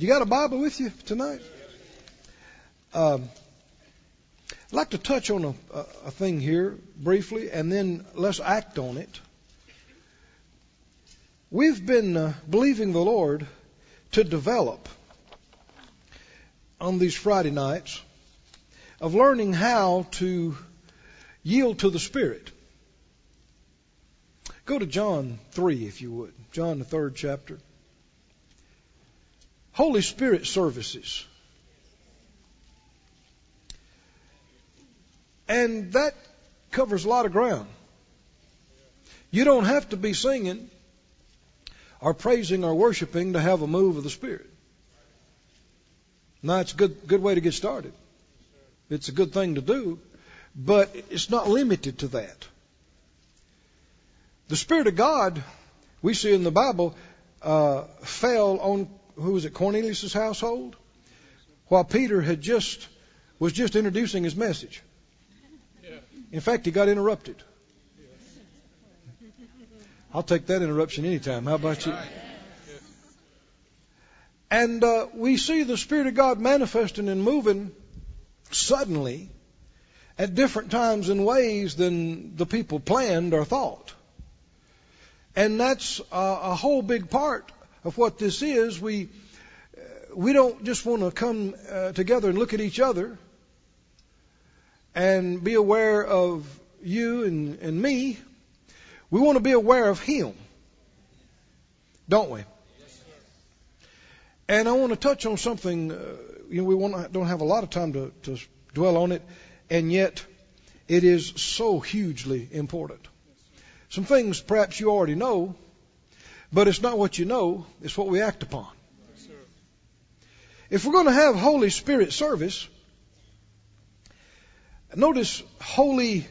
You got a Bible with you tonight? Um, I'd like to touch on a, a, thing here briefly, and then let's act on it. We've been uh, believing the Lord to develop on these Friday nights of learning how to yield to the Spirit. Go to John 3, if you would. John, the third chapter. Holy Spirit services. And that covers a lot of ground. You don't have to be singing or praising or worshiping to have a move of the Spirit. Now, it's a good, good way to get started. It's a good thing to do, but it's not limited to that. The Spirit of God, we see in the Bible, uh, fell on who was it, Cornelius' household, while Peter had just was just introducing his message. In fact, he got interrupted. I'll take that interruption anytime. How about you? And uh, we see the Spirit of God manifesting and moving suddenly at different times in ways than the people planned or thought. And that's a whole big part of what this is. We uh, we don't just want to come uh, together and look at each other and be aware of you and, and me. We want to be aware of Him, don't we? And I want to touch on something. Uh, you know, we don't have a lot of time to, to dwell on it, and yet it is so hugely important. Some things perhaps you already know, but it's not what you know, it's what we act upon. If we're going to have Holy Spirit service, notice Holy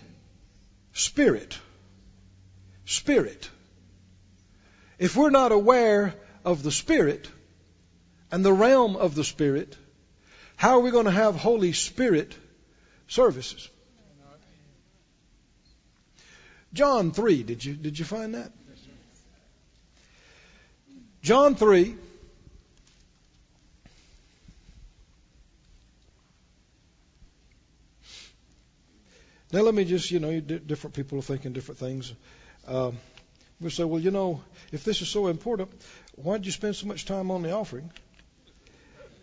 Spirit. Spirit. If we're not aware of the Spirit and the realm of the Spirit, how are we going to have Holy Spirit services? John 3, did you, did you find that? John 3. Now, let me just, you know, different people are thinking different things. Um, we say, well, you know, if this is so important, why did you spend so much time on the offering?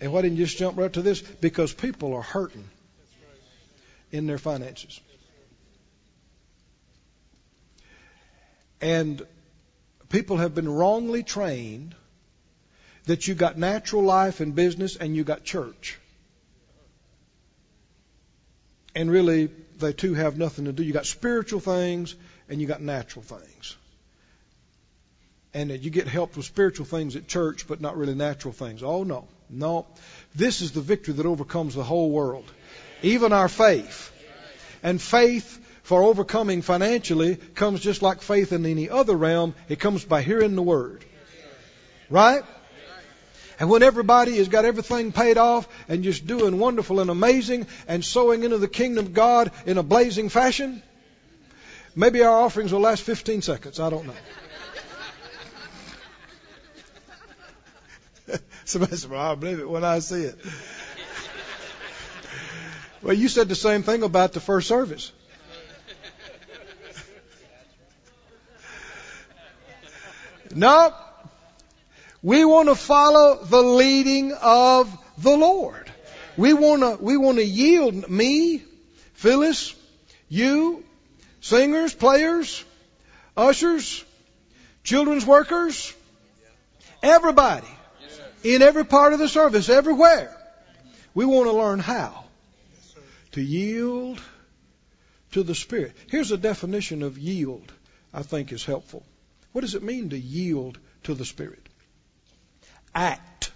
And why didn't you just jump right to this? Because people are hurting in their finances. And people have been wrongly trained that you got natural life and business and you got church. And really, they two have nothing to do. You got spiritual things and you got natural things. And that you get helped with spiritual things at church, but not really natural things. Oh, no. No. This is the victory that overcomes the whole world, even our faith. And faith for overcoming financially comes just like faith in any other realm. It comes by hearing the word. Right? And when everybody has got everything paid off and just doing wonderful and amazing and sowing into the kingdom of God in a blazing fashion, maybe our offerings will last 15 seconds. I don't know. Somebody said, well, I'll believe it when I see it. well, you said the same thing about the first service. No. We want to follow the leading of the Lord. We want to, we want to yield me, Phyllis, you, singers, players, ushers, children's workers, everybody in every part of the service, everywhere. We want to learn how to yield to the Spirit. Here's a definition of yield I think is helpful. What does it mean to yield to the Spirit? Act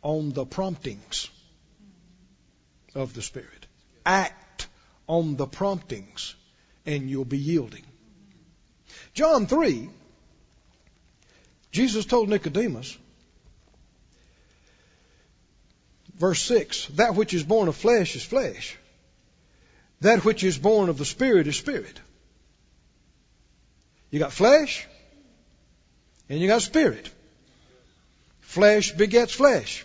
on the promptings of the Spirit. Act on the promptings, and you'll be yielding. John 3, Jesus told Nicodemus, verse 6, that which is born of flesh is flesh. That which is born of the Spirit is spirit. You got flesh, and you got spirit. Flesh begets flesh.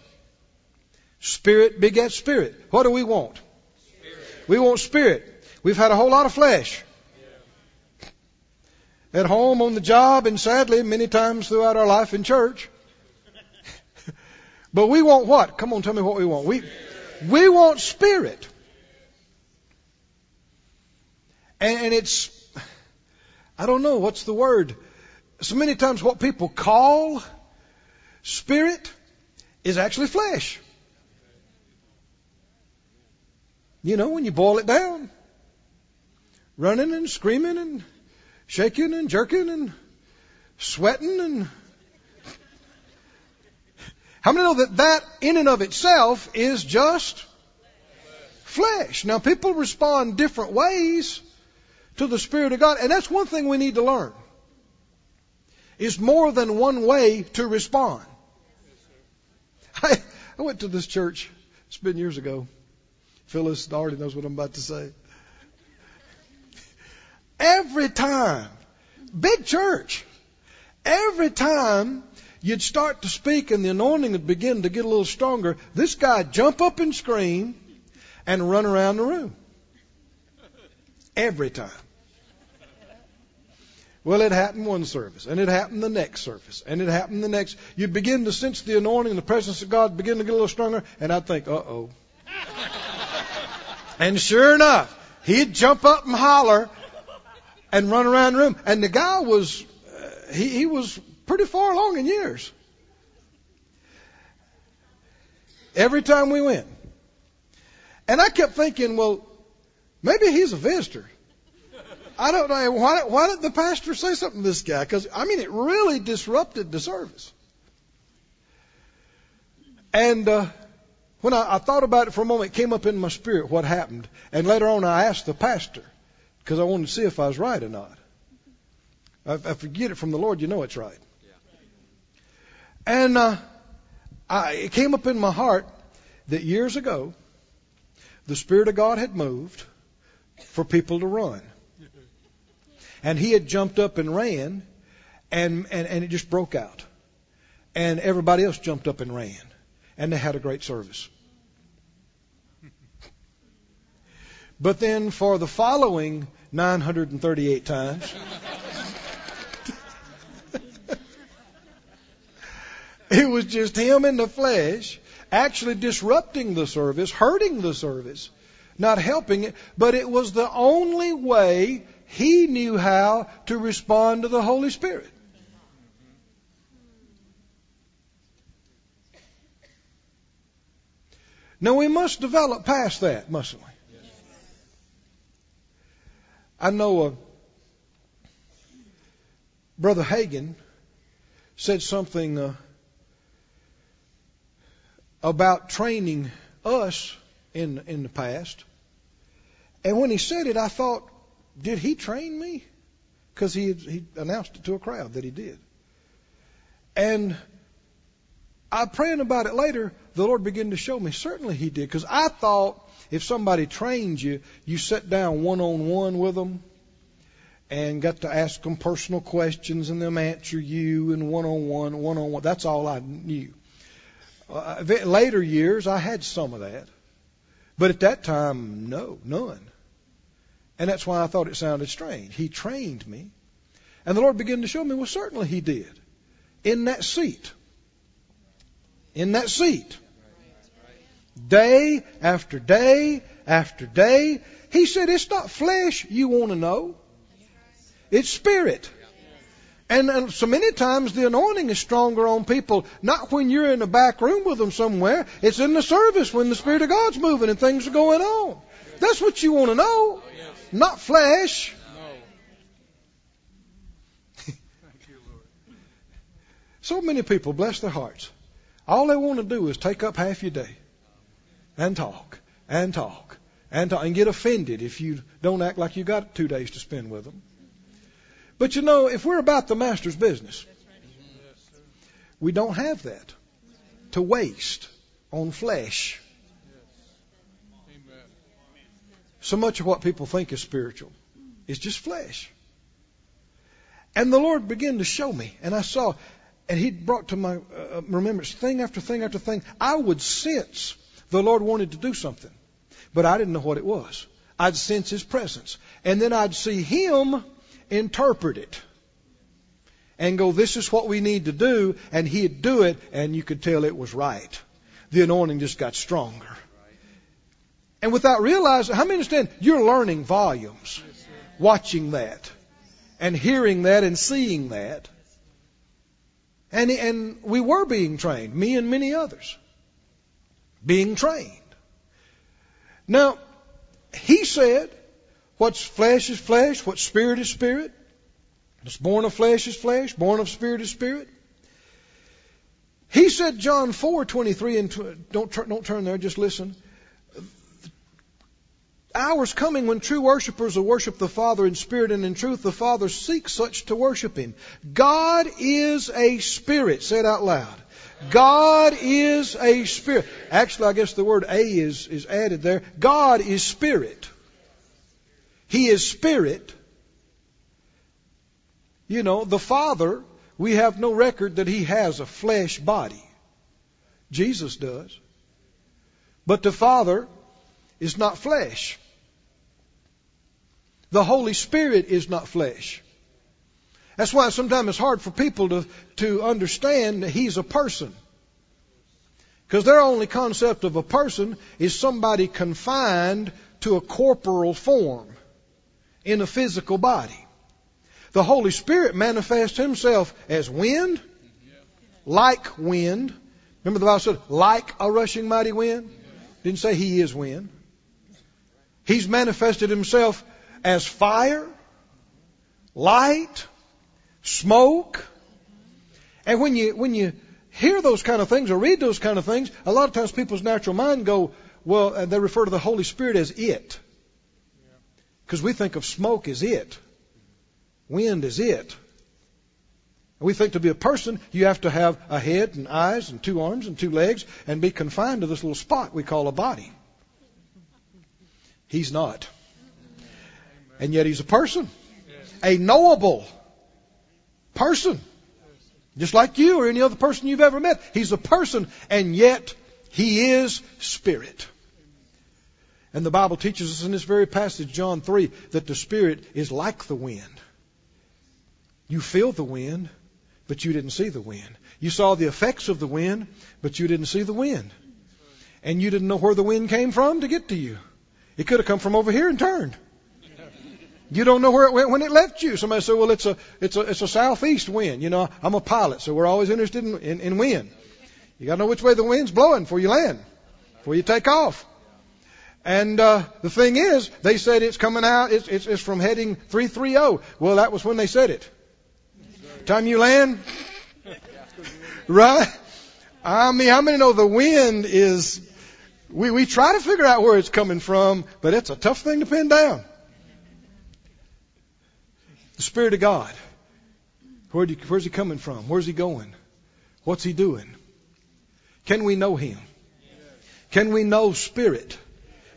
Spirit begets spirit. What do we want? Spirit. We want spirit. We've had a whole lot of flesh. At home, on the job, and sadly, many times throughout our life in church. but we want what? Come on, tell me what we want. We, we want spirit. And, and it's, I don't know, what's the word? So many times what people call spirit is actually flesh. You know, when you boil it down, running and screaming and shaking and jerking and sweating and how many know that that in and of itself is just flesh? Now people respond different ways to the Spirit of God, and that's one thing we need to learn. Is more than one way to respond. I, I went to this church, it's been years ago. Phyllis already knows what I'm about to say. Every time, big church, every time you'd start to speak and the anointing would begin to get a little stronger, this guy'd jump up and scream and run around the room. Every time. Well, it happened one service, and it happened the next service, and it happened the next. You begin to sense the anointing and the presence of God begin to get a little stronger, and I'd think, uh oh. and sure enough, he'd jump up and holler and run around the room. And the guy was, uh, he, he was pretty far along in years. Every time we went. And I kept thinking, well, maybe he's a visitor. I don't know. Why, why did the pastor say something to this guy? Because, I mean, it really disrupted the service. And uh, when I, I thought about it for a moment, it came up in my spirit what happened. And later on, I asked the pastor because I wanted to see if I was right or not. If I forget it from the Lord, you know it's right. And uh, I, it came up in my heart that years ago, the Spirit of God had moved for people to run. And he had jumped up and ran, and, and, and it just broke out. And everybody else jumped up and ran. And they had a great service. But then for the following 938 times, it was just him in the flesh actually disrupting the service, hurting the service, not helping it, but it was the only way he knew how to respond to the Holy Spirit. Now we must develop past that, mustn't we? I know uh, Brother Hagin said something uh, about training us in in the past, and when he said it, I thought, did he train me? Because he he announced it to a crowd that he did, and I praying about it later. The Lord began to show me. Certainly He did, because I thought if somebody trained you, you sat down one on one with them and got to ask them personal questions and them answer you and one on one, one on one. That's all I knew. Uh, later years, I had some of that. But at that time, no, none. And that's why I thought it sounded strange. He trained me. And the Lord began to show me, well, certainly He did. In that seat. In that seat day after day after day. He said, It's not flesh you want to know, it's spirit. And, so many times the anointing is stronger on people, not when you're in a back room with them somewhere. It's in the service when the Spirit of God's moving and things are going on. That's what you want to know, not flesh. Thank you, Lord. So many people, bless their hearts, all they want to do is take up half your day and talk and talk and talk and get offended if you don't act like you got two days to spend with them. But you know, if we're about the master's business, we don't have that to waste on flesh. So much of what people think is spiritual is just flesh. And the Lord began to show me, and I saw, and He brought to my uh, remembrance thing after thing after thing. I would sense The Lord wanted to do something, but I didn't know what it was. I'd sense His presence. And then I'd see Him interpret it and go, this is what we need to do, and He'd do it, and you could tell it was right. The anointing just got stronger. And without realizing, how many understand you're learning volumes watching that and hearing that and seeing that? And, and we were being trained, me and many others, being trained. Now, he said, what's flesh is flesh, what's spirit is spirit. What's born of flesh is flesh, born of spirit is spirit. He said, John 4, 23, and don't, don't turn there, just listen hours coming when true worshippers will worship the Father in spirit and in truth. The Father seeks such to worship Him. God is a spirit. Say it out loud. God is a spirit. Actually, I guess the word a is, is added there. God is spirit. He is spirit. You know, the Father, we have no record that He has a flesh body. Jesus does. But the Father is not flesh. The Holy Spirit is not flesh. That's why sometimes it's hard for people to, to understand that He's a person. Because their only concept of a person is somebody confined to a corporal form in a physical body. The Holy Spirit manifests Himself as wind, like wind. Remember the Bible said, like a rushing mighty wind? Didn't say He is wind. He's manifested Himself as fire, light, smoke. And when you, when you hear those kind of things or read those kind of things, a lot of times people's natural mind go, well, and they refer to the Holy Spirit as it. Because we think of smoke as it. Wind as it. We think to be a person, you have to have a head and eyes and two arms and two legs and be confined to this little spot we call a body. He's not. And yet he's a person. A knowable person. Just like you or any other person you've ever met. He's a person, and yet he is spirit. And the Bible teaches us in this very passage, John 3, that the Spirit is like the wind. You feel the wind, but you didn't see the wind. You saw the effects of the wind, but you didn't see the wind. And you didn't know where the wind came from to get to you. It could have come from over here and turned. You don't know where it went when it left you. Somebody said, well, it's a, it's a, it's a southeast wind. You know, I'm a pilot, so we're always interested in, in, in wind. You gotta know which way the wind's blowing before you land, before you take off. And, uh, the thing is, they said it's coming out, it's, it's, it's from heading 330. Well, that was when they said it. Time you land? Right? I mean, how many know the wind is, we, we try to figure out where it's coming from, but it's a tough thing to pin down. The Spirit of God. Where you, where's He coming from? Where's He going? What's He doing? Can we know Him? Can we know Spirit?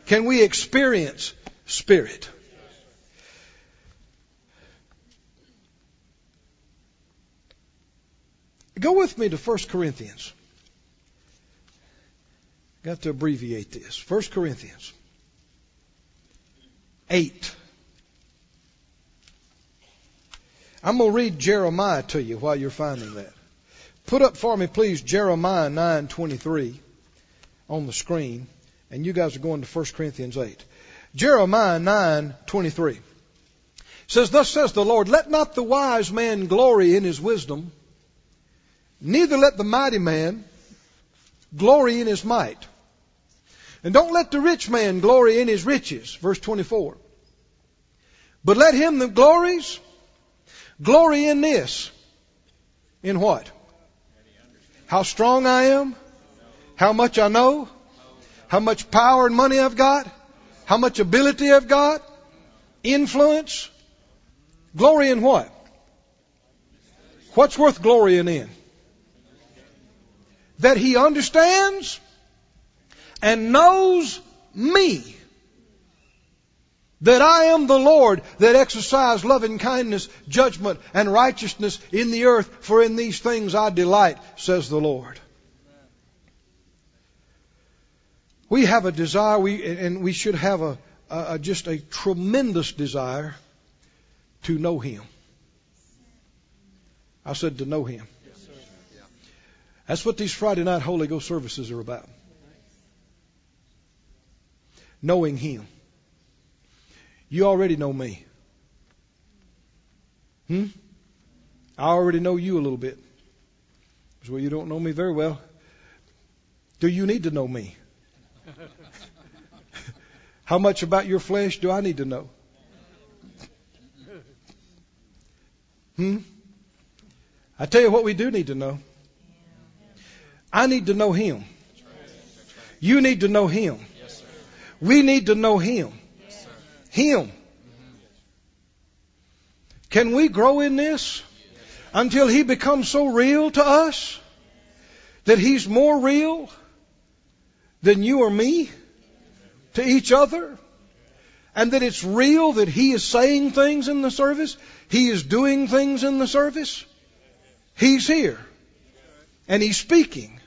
Can we experience Spirit? Go with me to 1 Corinthians. Got to abbreviate this. 1 Corinthians 8. I'm going to read Jeremiah to you while you're finding that. Put up for me, please, Jeremiah 9:23 on the screen, and you guys are going to 1 Corinthians 8. Jeremiah 9:23 says, "Thus says the Lord: Let not the wise man glory in his wisdom, neither let the mighty man glory in his might, and don't let the rich man glory in his riches." Verse 24. But let him that glories Glory in this. In what? How strong I am? How much I know? How much power and money I've got? How much ability I've got? Influence? Glory in what? What's worth glorying in? That he understands and knows me that I am the Lord that exercise loving kindness, judgment, and righteousness in the earth, for in these things I delight, says the Lord. We have a desire, we, and we should have a, a, just a tremendous desire to know Him. I said to know Him. That's what these Friday night Holy Ghost services are about. Knowing Him. You already know me. Hmm? I already know you a little bit. Well, you don't know me very well. Do you need to know me? How much about your flesh do I need to know? Hmm? I tell you what we do need to know. I need to know Him. You need to know Him. We need to know Him. Him. Can we grow in this until He becomes so real to us that He's more real than you or me to each other? And that it's real that He is saying things in the service? He is doing things in the service? He's here. And He's speaking.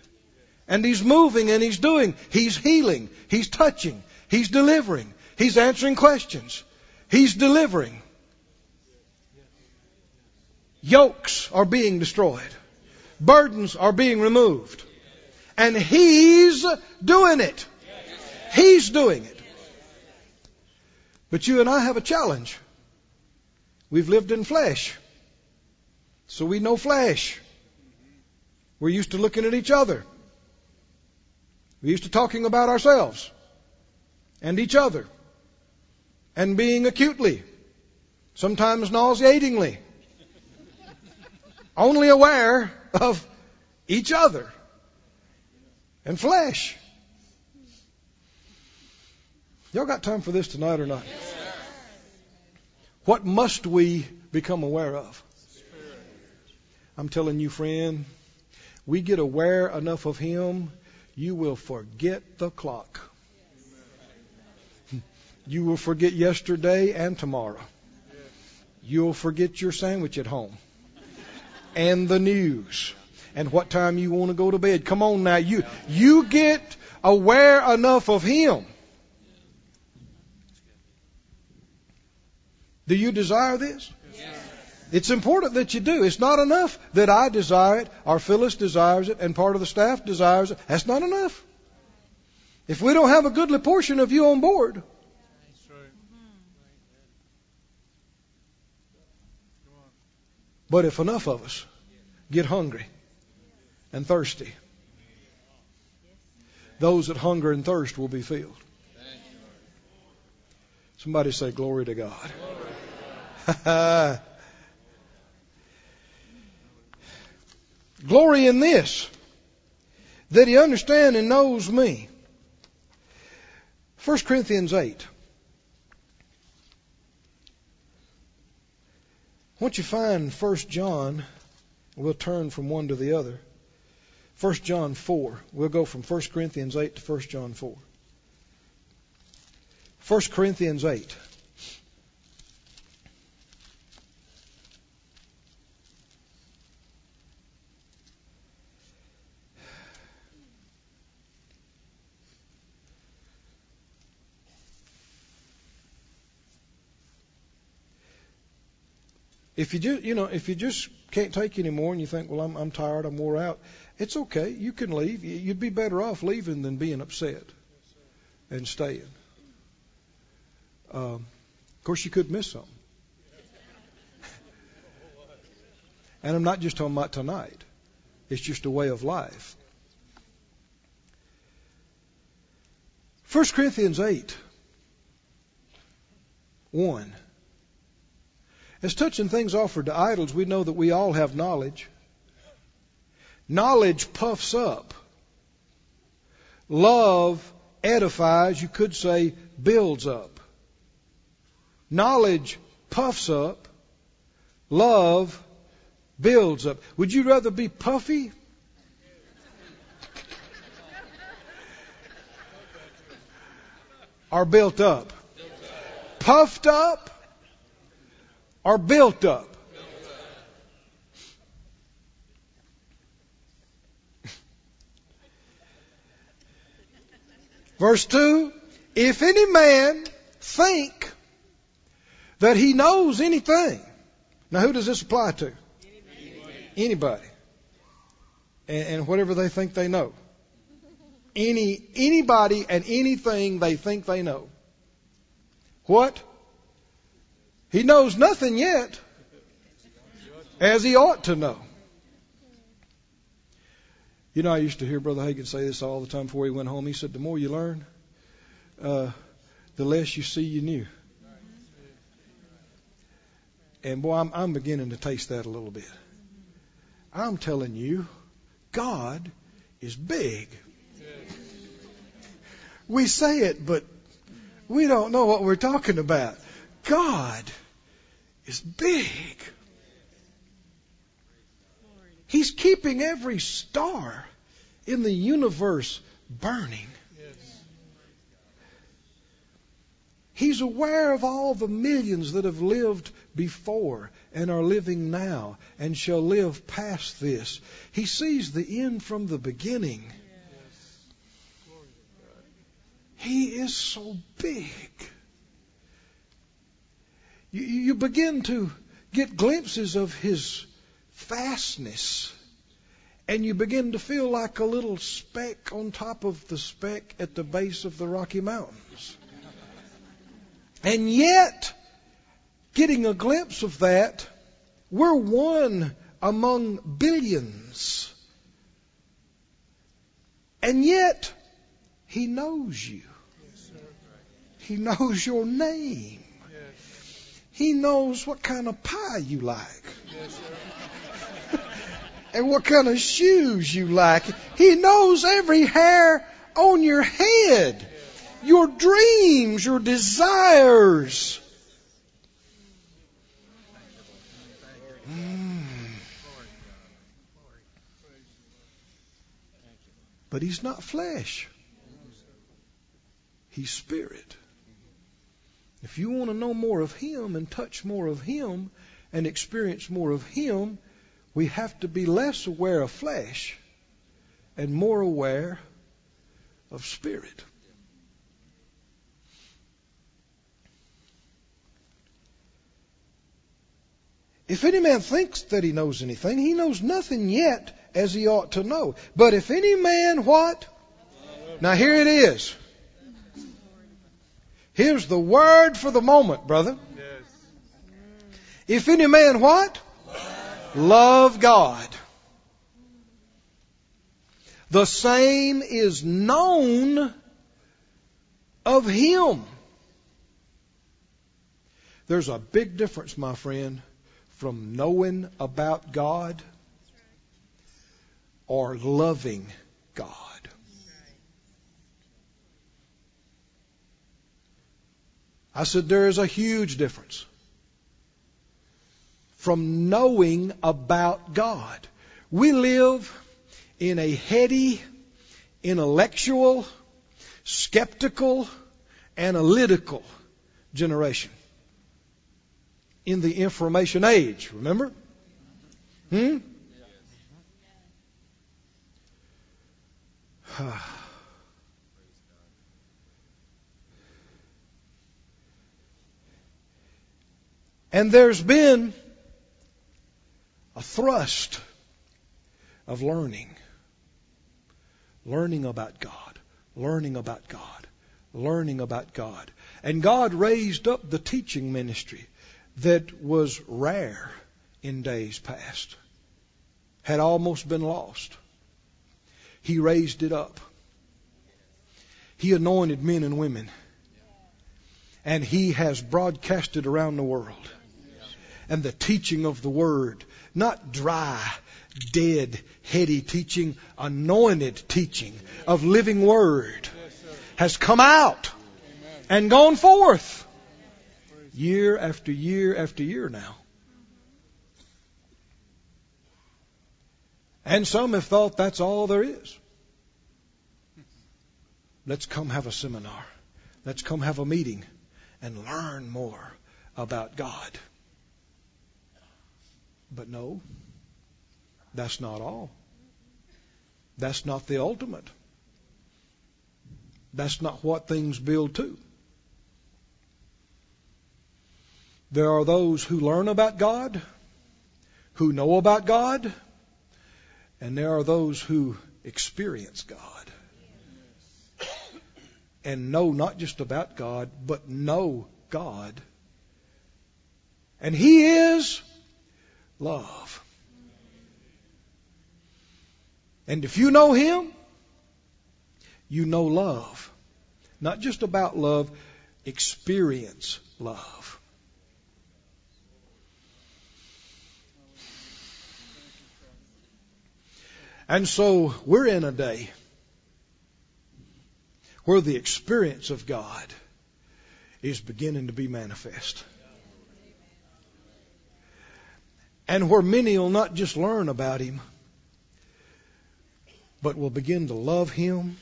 And He's moving and He's doing. He's healing. He's touching. He's delivering. He's answering questions. He's delivering. Yokes are being destroyed. Burdens are being removed. And He's doing it. He's doing it. But you and I have a challenge. We've lived in flesh. So we know flesh. We're used to looking at each other. We're used to talking about ourselves and each other and being acutely, sometimes nauseatingly, only aware of each other and flesh. Y'all got time for this tonight or not? What must we become aware of? I'm telling you, friend, we get aware enough of Him, you will forget the clock. You will forget yesterday and tomorrow. You'll forget your sandwich at home and the news and what time you want to go to bed. Come on now, you you get aware enough of Him. Do you desire this? It's important that you do. It's not enough that I desire it, or Phyllis desires it, and part of the staff desires it. That's not enough. If we don't have a goodly portion of you on board, But if enough of us get hungry and thirsty, those that hunger and thirst will be filled. Somebody say, Glory to God. Glory in this, that he understands and knows me. 1 Corinthians 8. Once you find 1 John, we'll turn from one to the other. 1 John 4. We'll go from 1 Corinthians 8 to 1 John 4. 1 Corinthians 8. If you just, you know, if you just can't take any more and you think, well, I'm, I'm tired, I'm wore out, it's okay. You can leave. You'd be better off leaving than being upset and staying. Um, of course, you could miss something. and I'm not just talking about tonight. It's just a way of life. 1 Corinthians 8, 1. As touching things offered to idols, we know that we all have knowledge. Knowledge puffs up. Love edifies, you could say, builds up. Knowledge puffs up. Love builds up. Would you rather be puffy? or built up? Puffed up are built up. Verse 2 If any man think that he knows anything. Now, who does this apply to? Anybody. Anybody. And, and whatever they think they know. Any, anybody and anything they think they know. What? He knows nothing yet as he ought to know. You know, I used to hear Brother Hagin say this all the time before he went home. He said, The more you learn, uh, the less you see you knew. And boy, I'm, I'm beginning to taste that a little bit. I'm telling you, God is big. We say it, but we don't know what we're talking about. God is big. He's keeping every star in the universe burning. He's aware of all the millions that have lived before and are living now and shall live past this. He sees the end from the beginning. He is so big. You, begin to get glimpses of His vastness. And you begin to feel like a little speck on top of the speck at the base of the Rocky Mountains. And yet, getting a glimpse of that, we're one among billions. And yet, He knows you. He knows your name. He knows what kind of pie you like. and what kind of shoes you like. He knows every hair on your head. Your dreams, your desires. Mm. But he's not flesh. He's spirit. If you want to know more of Him and touch more of Him and experience more of Him, we have to be less aware of flesh and more aware of spirit. If any man thinks that he knows anything, he knows nothing yet as he ought to know. But if any man what? Now here it is. Here's the word for the moment, brother. Yes. If any man what? Love. Love God. The same is known of him. There's a big difference, my friend, from knowing about God or loving God. I said there is a huge difference from knowing about God. We live in a heady, intellectual, skeptical, analytical generation. In the information age, remember? Hmm? And there's been a thrust of learning. Learning about God. Learning about God. Learning about God. And God raised up the teaching ministry that was rare in days past. Had almost been lost. He raised it up. He anointed men and women. And He has broadcasted around the world and the teaching of the Word. Not dry, dead, heady teaching, anointed teaching of living Word has come out and gone forth year after year after year now. And some have thought that's all there is. Let's come have a seminar. Let's come have a meeting and learn more about God. But no, that's not all. That's not the ultimate. That's not what things build to. There are those who learn about God, who know about God, and there are those who experience God and know not just about God, but know God. And He is love. And if you know Him, you know love. Not just about love, experience love. And so we're in a day where the experience of God is beginning to be manifest. And where many will not just learn about Him, but will begin to love Him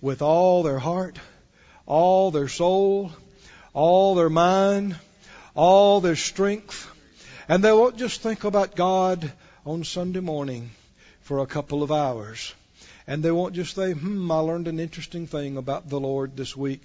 with all their heart, all their soul, all their mind, all their strength. And they won't just think about God on Sunday morning for a couple of hours. And they won't just say, hmm, I learned an interesting thing about the Lord this week.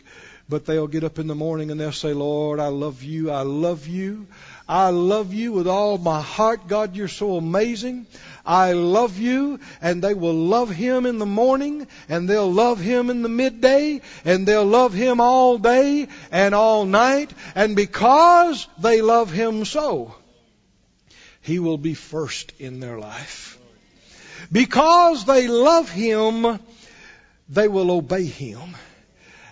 But they'll get up in the morning and they'll say, Lord, I love you. I love you. I love you with all my heart. God, you're so amazing. I love you. And they will love Him in the morning and they'll love Him in the midday and they'll love Him all day and all night. And because they love Him so, He will be first in their life. Because they love Him, they will obey Him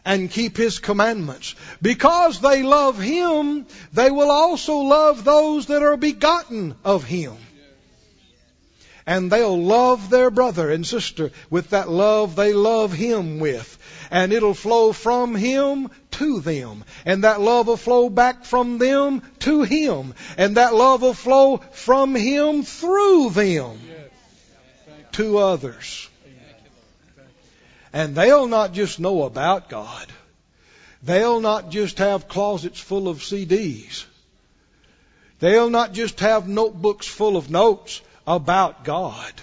and keep His commandments. Because they love Him, they will also love those that are begotten of Him. And they'll love their brother and sister with that love they love Him with. And it'll flow from Him to them. And that love will flow back from them to Him. And that love will flow from Him through them to others. And they'll not just know about God. They'll not just have closets full of CDs. They'll not just have notebooks full of notes about God.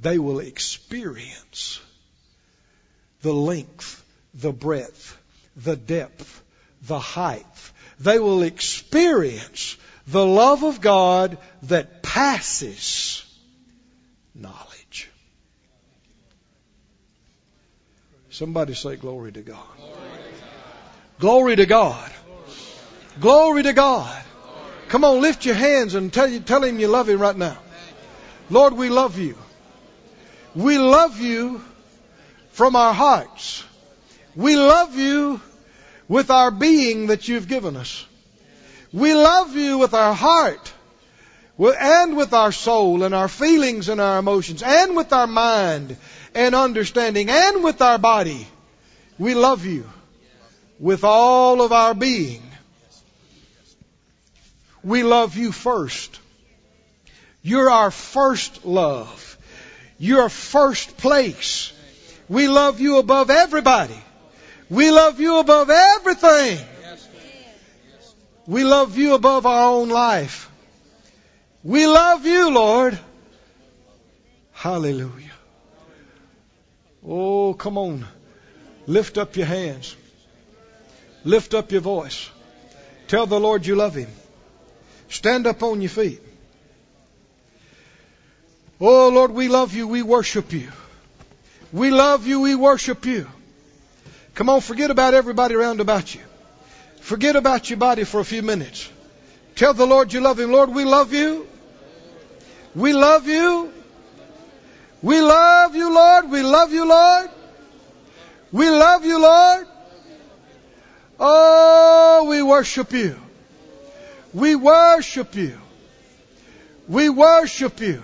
They will experience the length, the breadth, the depth, the height. They will experience the love of God that passes knowledge. Somebody say glory to God. Glory to God. Glory to God. Come on, lift your hands and tell, you, tell him you love him right now. Lord, we love you. We love you from our hearts. We love you with our being that you've given us. We love you with our heart and with our soul and our feelings and our emotions and with our mind and understanding and with our body. We love you with all of our being. We love you first. You're our first love. You're first place. We love you above everybody. We love you above everything. We love you above our own life. We love you, Lord. Hallelujah. Oh, come on. Lift up your hands. Lift up your voice. Tell the Lord you love Him. Stand up on your feet. Oh, Lord, we love you. We worship you. We love you. We worship you. Come on, forget about everybody around about you. Forget about your body for a few minutes. Tell the Lord you love Him. Lord, we love you. We love you. We love you, Lord. We love you, Lord. We love you, Lord. Oh, we worship you. We worship you. We worship you.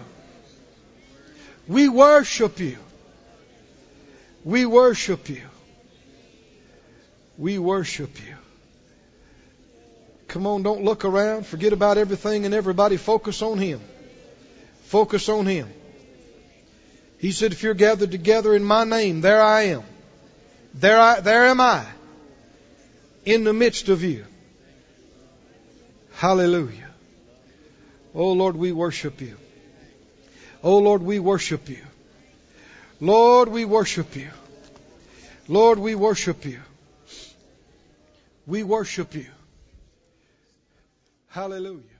We worship you. We worship you. We worship you. Come on, don't look around. Forget about everything and everybody. Focus on Him. Focus on Him. He said, if you're gathered together in my name, there I am. There I, there am I. In the midst of you. Hallelujah. Oh Lord, we worship you. Oh Lord, we worship you. Lord, we worship you. Lord, we worship you. We worship you. Hallelujah.